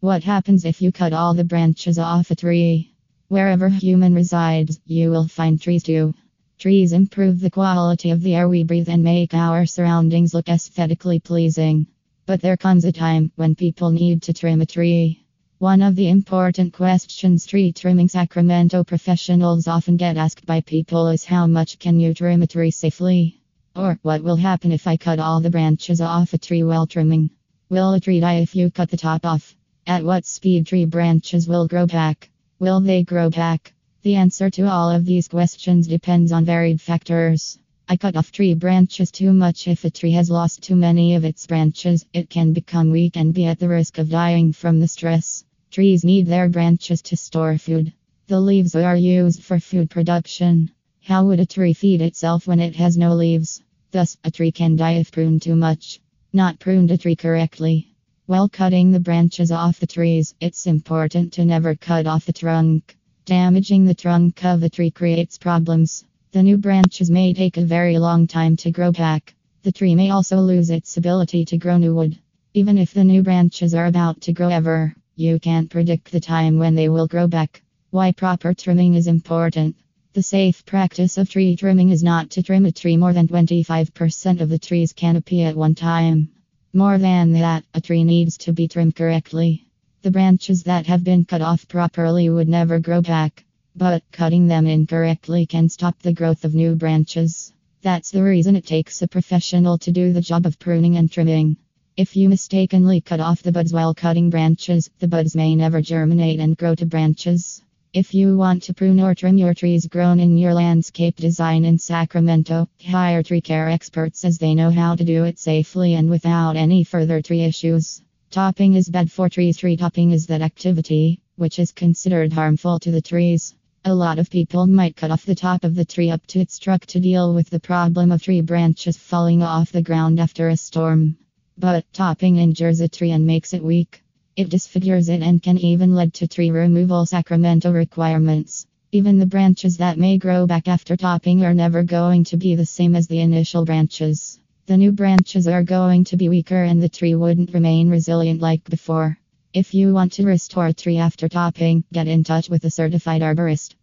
What happens if you cut all the branches off a tree? Wherever human resides, you will find trees too. Trees improve the quality of the air we breathe and make our surroundings look aesthetically pleasing. But there comes a time when people need to trim a tree. One of the important questions tree trimming Sacramento professionals often get asked by people is how much can you trim a tree safely? Or what will happen if I cut all the branches off a tree while trimming? Will a tree die if you cut the top off? At what speed tree branches will grow back? Will they grow back? The answer to all of these questions depends on varied factors. I cut off tree branches too much. If a tree has lost too many of its branches, it can become weak and be at the risk of dying from the stress. Trees need their branches to store food. The leaves are used for food production. How would a tree feed itself when it has no leaves? Thus, a tree can die if pruned too much. Not pruned a tree correctly. While cutting the branches off the trees, it's important to never cut off the trunk. Damaging the trunk of a tree creates problems. The new branches may take a very long time to grow back. The tree may also lose its ability to grow new wood. Even if the new branches are about to grow ever, you can't predict the time when they will grow back. Why proper trimming is important. The safe practice of tree trimming is not to trim a tree more than 25% of the tree's canopy at one time. More than that, a tree needs to be trimmed correctly. The branches that have been cut off properly would never grow back, but cutting them incorrectly can stop the growth of new branches. That's the reason it takes a professional to do the job of pruning and trimming. If you mistakenly cut off the buds while cutting branches, the buds may never germinate and grow to branches. If you want to prune or trim your trees grown in your landscape design in Sacramento, hire tree care experts as they know how to do it safely and without any further tree issues. Topping is bad for trees. Tree topping is that activity which is considered harmful to the trees. A lot of people might cut off the top of the tree up to its trunk to deal with the problem of tree branches falling off the ground after a storm. But topping injures a tree and makes it weak. It disfigures it and can even lead to tree removal Sacramento requirements. Even the branches that may grow back after topping are never going to be the same as the initial branches. The new branches are going to be weaker and the tree wouldn't remain resilient like before. If you want to restore a tree after topping, get in touch with a certified arborist.